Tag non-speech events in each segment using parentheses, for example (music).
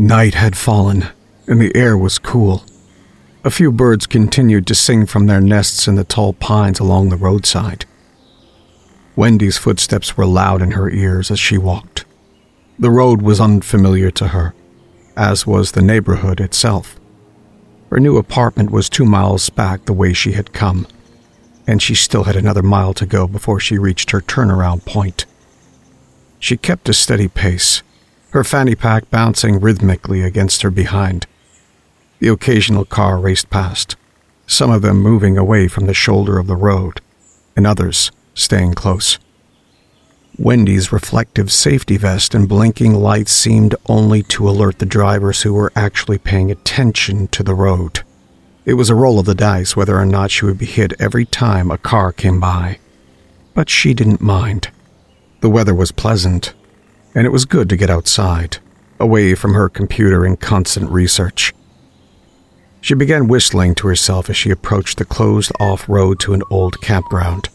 Night had fallen, and the air was cool. A few birds continued to sing from their nests in the tall pines along the roadside. Wendy's footsteps were loud in her ears as she walked. The road was unfamiliar to her, as was the neighborhood itself. Her new apartment was two miles back the way she had come, and she still had another mile to go before she reached her turnaround point. She kept a steady pace, her fanny pack bouncing rhythmically against her behind. The occasional car raced past, some of them moving away from the shoulder of the road, and others staying close. Wendy's reflective safety vest and blinking lights seemed only to alert the drivers who were actually paying attention to the road. It was a roll of the dice whether or not she would be hit every time a car came by. But she didn't mind. The weather was pleasant, and it was good to get outside, away from her computer and constant research. She began whistling to herself as she approached the closed off road to an old campground.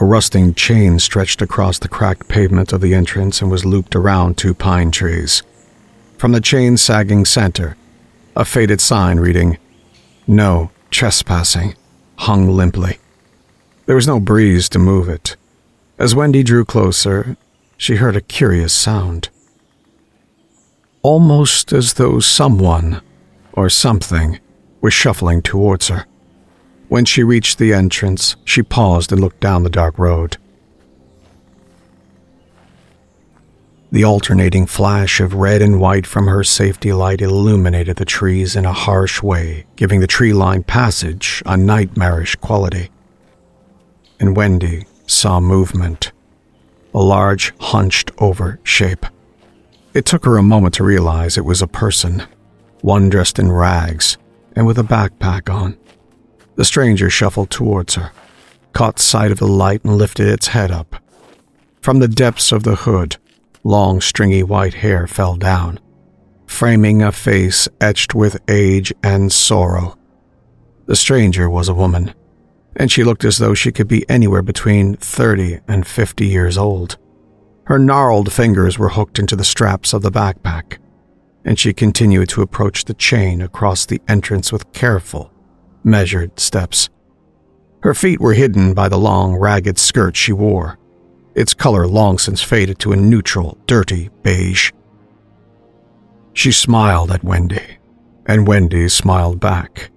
A rusting chain stretched across the cracked pavement of the entrance and was looped around two pine trees. From the chain's sagging center, a faded sign reading, No Trespassing, hung limply. There was no breeze to move it. As Wendy drew closer, she heard a curious sound. Almost as though someone, or something, was shuffling towards her. When she reached the entrance, she paused and looked down the dark road. The alternating flash of red and white from her safety light illuminated the trees in a harsh way, giving the tree lined passage a nightmarish quality. And Wendy saw movement a large, hunched over shape. It took her a moment to realize it was a person, one dressed in rags and with a backpack on. The stranger shuffled towards her, caught sight of the light, and lifted its head up. From the depths of the hood, long, stringy white hair fell down, framing a face etched with age and sorrow. The stranger was a woman, and she looked as though she could be anywhere between 30 and 50 years old. Her gnarled fingers were hooked into the straps of the backpack, and she continued to approach the chain across the entrance with careful, measured steps. Her feet were hidden by the long, ragged skirt she wore, its color long since faded to a neutral, dirty beige. She smiled at Wendy, and Wendy smiled back.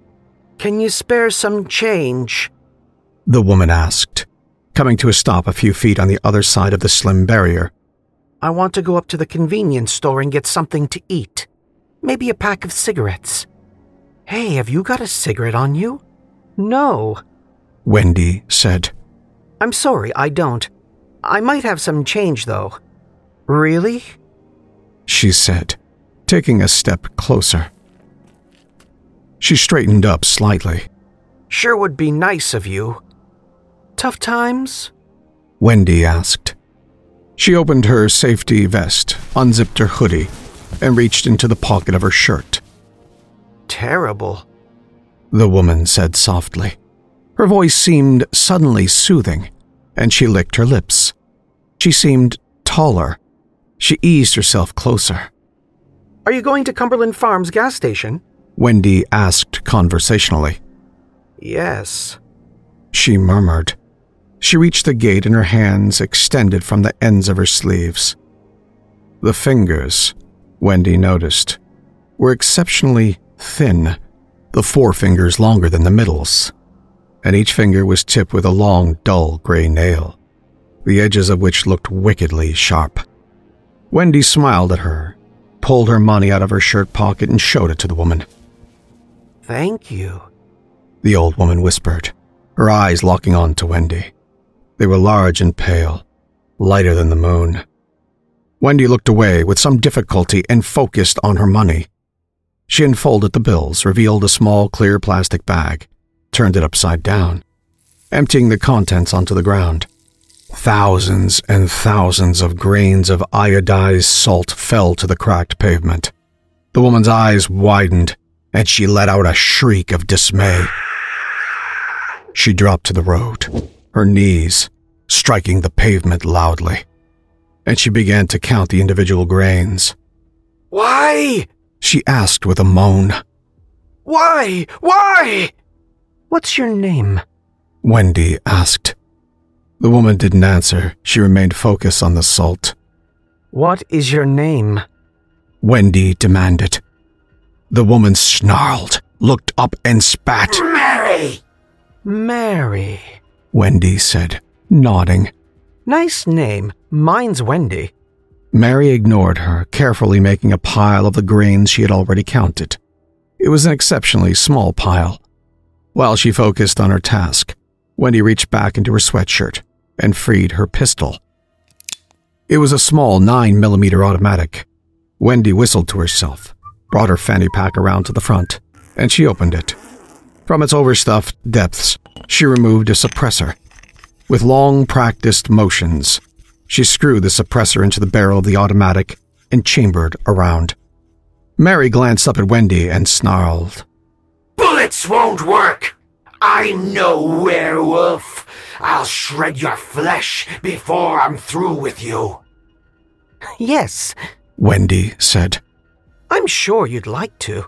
Can you spare some change? The woman asked, coming to a stop a few feet on the other side of the slim barrier. I want to go up to the convenience store and get something to eat. Maybe a pack of cigarettes. Hey, have you got a cigarette on you? No. Wendy said. I'm sorry, I don't. I might have some change, though. Really? She said, taking a step closer. She straightened up slightly. Sure would be nice of you. Tough times? Wendy asked. She opened her safety vest, unzipped her hoodie, and reached into the pocket of her shirt terrible, the woman said softly. Her voice seemed suddenly soothing, and she licked her lips. She seemed taller. She eased herself closer. Are you going to Cumberland Farms gas station? Wendy asked conversationally. Yes, she murmured. She reached the gate and her hands extended from the ends of her sleeves. The fingers, Wendy noticed, were exceptionally thin, the forefingers longer than the middles, and each finger was tipped with a long, dull gray nail, the edges of which looked wickedly sharp. Wendy smiled at her, pulled her money out of her shirt pocket, and showed it to the woman. Thank you, the old woman whispered, her eyes locking on to Wendy. They were large and pale, lighter than the moon. Wendy looked away with some difficulty and focused on her money. She unfolded the bills, revealed a small clear plastic bag, turned it upside down, emptying the contents onto the ground. Thousands and thousands of grains of iodized salt fell to the cracked pavement. The woman's eyes widened, and she let out a shriek of dismay. She dropped to the road, her knees striking the pavement loudly, and she began to count the individual grains. Why? She asked with a moan. Why? Why? What's your name? Wendy asked. The woman didn't answer. She remained focused on the salt. What is your name? Wendy demanded. The woman snarled, looked up, and spat. Mary! Mary. Wendy said, nodding. Nice name. Mine's Wendy. Mary ignored her, carefully making a pile of the grains she had already counted. It was an exceptionally small pile. While she focused on her task, Wendy reached back into her sweatshirt and freed her pistol. It was a small 9mm automatic. Wendy whistled to herself, brought her fanny pack around to the front, and she opened it. From its overstuffed depths, she removed a suppressor. With long practiced motions, she screwed the suppressor into the barrel of the automatic and chambered around. Mary glanced up at Wendy and snarled. Bullets won't work! I'm no werewolf! I'll shred your flesh before I'm through with you. Yes, Wendy said. I'm sure you'd like to.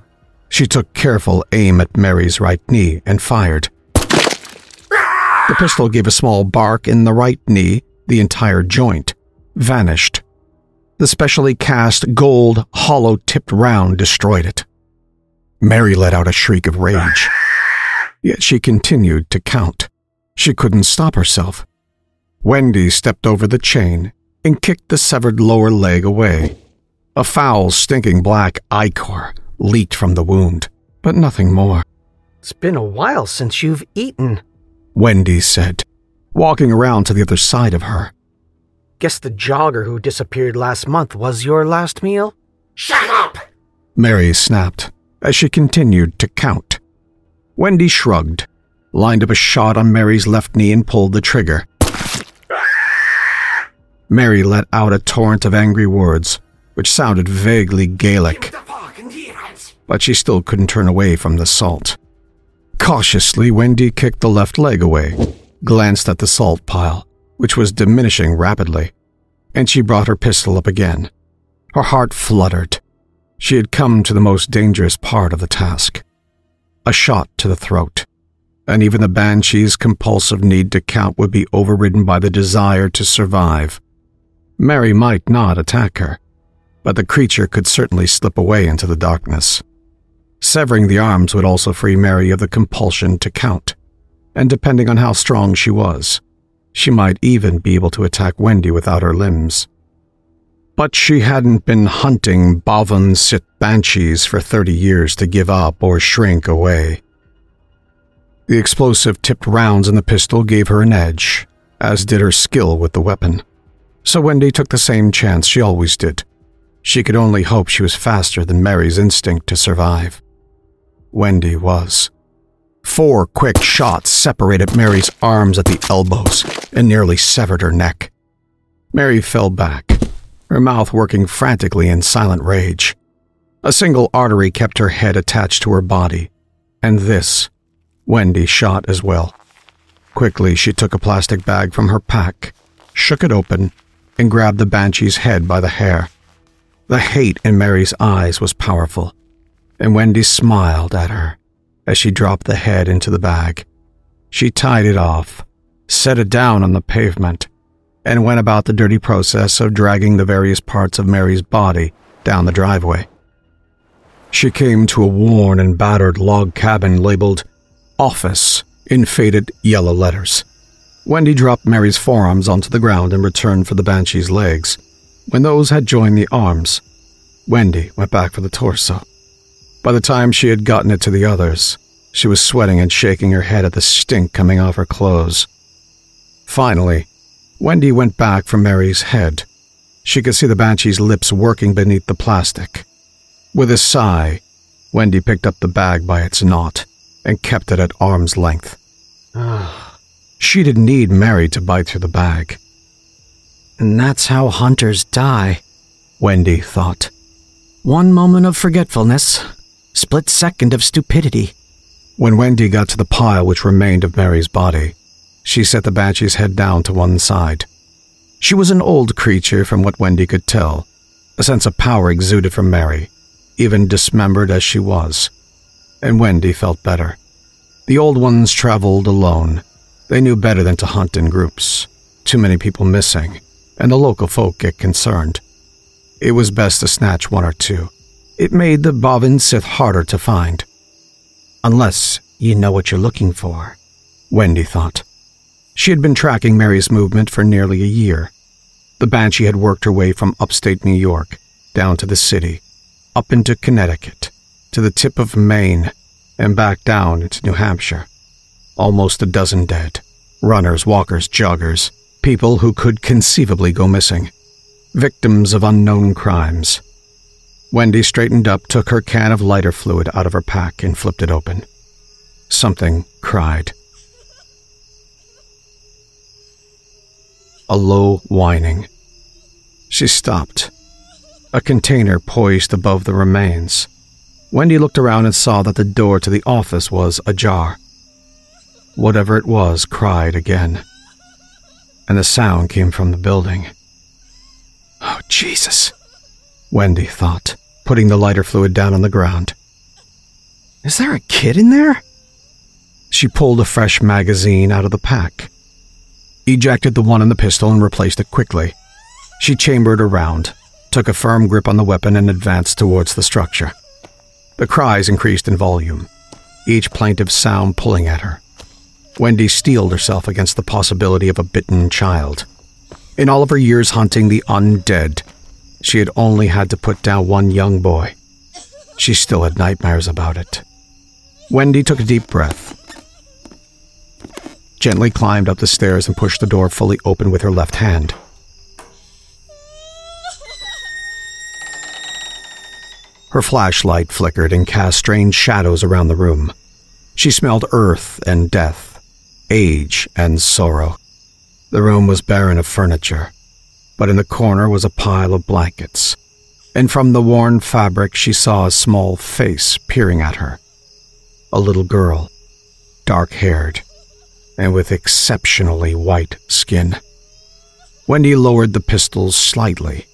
She took careful aim at Mary's right knee and fired. The pistol gave a small bark in the right knee, the entire joint vanished. The specially cast gold, hollow tipped round destroyed it. Mary let out a shriek of rage. Yet she continued to count. She couldn't stop herself. Wendy stepped over the chain and kicked the severed lower leg away. A foul, stinking black ichor leaked from the wound, but nothing more. It's been a while since you've eaten. Wendy said, walking around to the other side of her. Guess the jogger who disappeared last month was your last meal? Shut up! Mary snapped as she continued to count. Wendy shrugged, lined up a shot on Mary's left knee, and pulled the trigger. Mary let out a torrent of angry words, which sounded vaguely Gaelic, but she still couldn't turn away from the salt. Cautiously, Wendy kicked the left leg away, glanced at the salt pile, which was diminishing rapidly, and she brought her pistol up again. Her heart fluttered. She had come to the most dangerous part of the task. A shot to the throat, and even the banshee's compulsive need to count would be overridden by the desire to survive. Mary might not attack her, but the creature could certainly slip away into the darkness. Severing the arms would also free Mary of the compulsion to count, and depending on how strong she was, she might even be able to attack Wendy without her limbs. But she hadn't been hunting Baobhan Sith banshees for 30 years to give up or shrink away. The explosive tipped rounds in the pistol gave her an edge, as did her skill with the weapon. So Wendy took the same chance she always did. She could only hope she was faster than Mary's instinct to survive. Wendy was. Four quick shots separated Mary's arms at the elbows and nearly severed her neck. Mary fell back, her mouth working frantically in silent rage. A single artery kept her head attached to her body, and this, Wendy shot as well. Quickly, she took a plastic bag from her pack, shook it open, and grabbed the banshee's head by the hair. The hate in Mary's eyes was powerful, and Wendy smiled at her as she dropped the head into the bag. She tied it off, set it down on the pavement, and went about the dirty process of dragging the various parts of Mary's body down the driveway. She came to a worn and battered log cabin labeled Office in faded yellow letters. Wendy dropped Mary's forearms onto the ground and returned for the banshee's legs. When those had joined the arms, Wendy went back for the torso. By the time she had gotten it to the others, she was sweating and shaking her head at the stink coming off her clothes. Finally, Wendy went back for Mary's head. She could see the banshee's lips working beneath the plastic. With a sigh, Wendy picked up the bag by its knot and kept it at arm's length. (sighs) she didn't need Mary to bite through the bag. And that's how hunters die, Wendy thought. One moment of forgetfulness, split second of stupidity. When Wendy got to the pile which remained of Mary's body, she set the banshee's head down to one side. She was an old creature from what Wendy could tell, A sense of power exuded from Mary, even dismembered as she was. And Wendy felt better. The old ones traveled alone. They knew better than to hunt in groups. Too many people missing, and the local folk get concerned. It was best to snatch one or two. It made the Baobhan Sith harder to find. Unless you know what you're looking for, Wendy thought. She had been tracking Mary's movement for nearly a year. The Banshee had worked her way from upstate New York down to the city, up into Connecticut, to the tip of Maine, and back down into New Hampshire. Almost a dozen dead runners, walkers, joggers, people who could conceivably go missing, victims of unknown crimes. Wendy straightened up, took her can of lighter fluid out of her pack, and flipped it open. Something cried. A low whining. She stopped. A container poised above the remains. Wendy looked around and saw that the door to the office was ajar. Whatever it was cried again, and the sound came from the building. Oh, Jesus, Wendy thought, putting the lighter fluid down on the ground. Is there a kid in there? She pulled a fresh magazine out of the pack, ejected the one in the pistol, and replaced it quickly. She chambered around, took a firm grip on the weapon, and advanced towards the structure. The cries increased in volume, each plaintive sound pulling at her. Wendy steeled herself against the possibility of a bitten child. In all of her years hunting the undead, she had only had to put down one young boy. She still had nightmares about it. Wendy took a deep breath, gently climbed up the stairs, and pushed the door fully open with her left hand. Her flashlight flickered and cast strange shadows around the room. She smelled earth and death, age and sorrow. The room was barren of furniture, but in the corner was a pile of blankets, and from the worn fabric she saw a small face peering at her. A little girl, dark haired, and with exceptionally white skin. Wendy lowered the pistols slightly,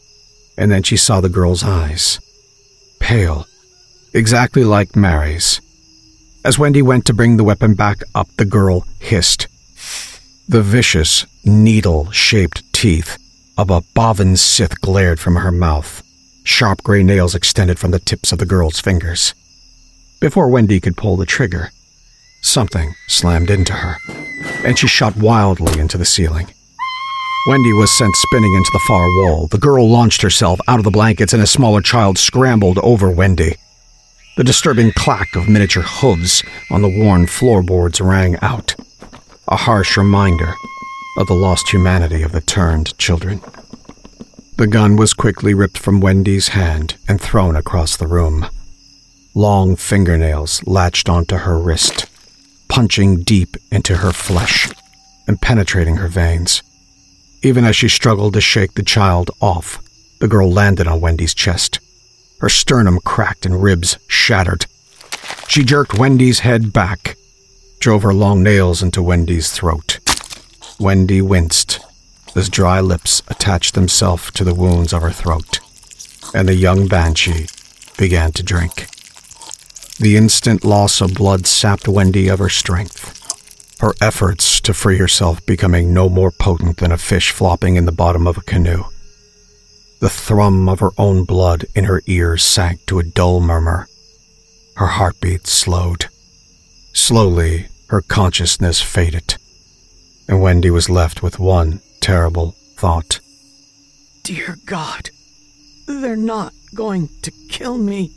and then she saw the girl's eyes pale, exactly like Mary's. As Wendy went to bring the weapon back up, the girl hissed. The vicious, needle shaped teeth of a Baobhan Sith glared from her mouth. Sharp gray nails extended from the tips of the girl's fingers. Before Wendy could pull the trigger, something slammed into her, and she shot wildly into the ceiling. Wendy was sent spinning into the far wall. The girl launched herself out of the blankets, and a smaller child scrambled over Wendy. The disturbing clack of miniature hooves on the worn floorboards rang out, a harsh reminder of the lost humanity of the turned children. The gun was quickly ripped from Wendy's hand and thrown across the room. Long fingernails latched onto her wrist, punching deep into her flesh and penetrating her veins. Even as she struggled to shake the child off, the girl landed on Wendy's chest. Her sternum cracked and ribs shattered. She jerked Wendy's head back, drove her long nails into Wendy's throat. Wendy winced as dry lips attached themselves to the wounds of her throat, and the young banshee began to drink. The instant loss of blood sapped Wendy of her strength her efforts to free herself becoming no more potent than a fish flopping in the bottom of a canoe. The thrum of her own blood in her ears sank to a dull murmur. Her heartbeat slowed. Slowly, her consciousness faded, and Wendy was left with one terrible thought. Dear God, they're not going to kill me.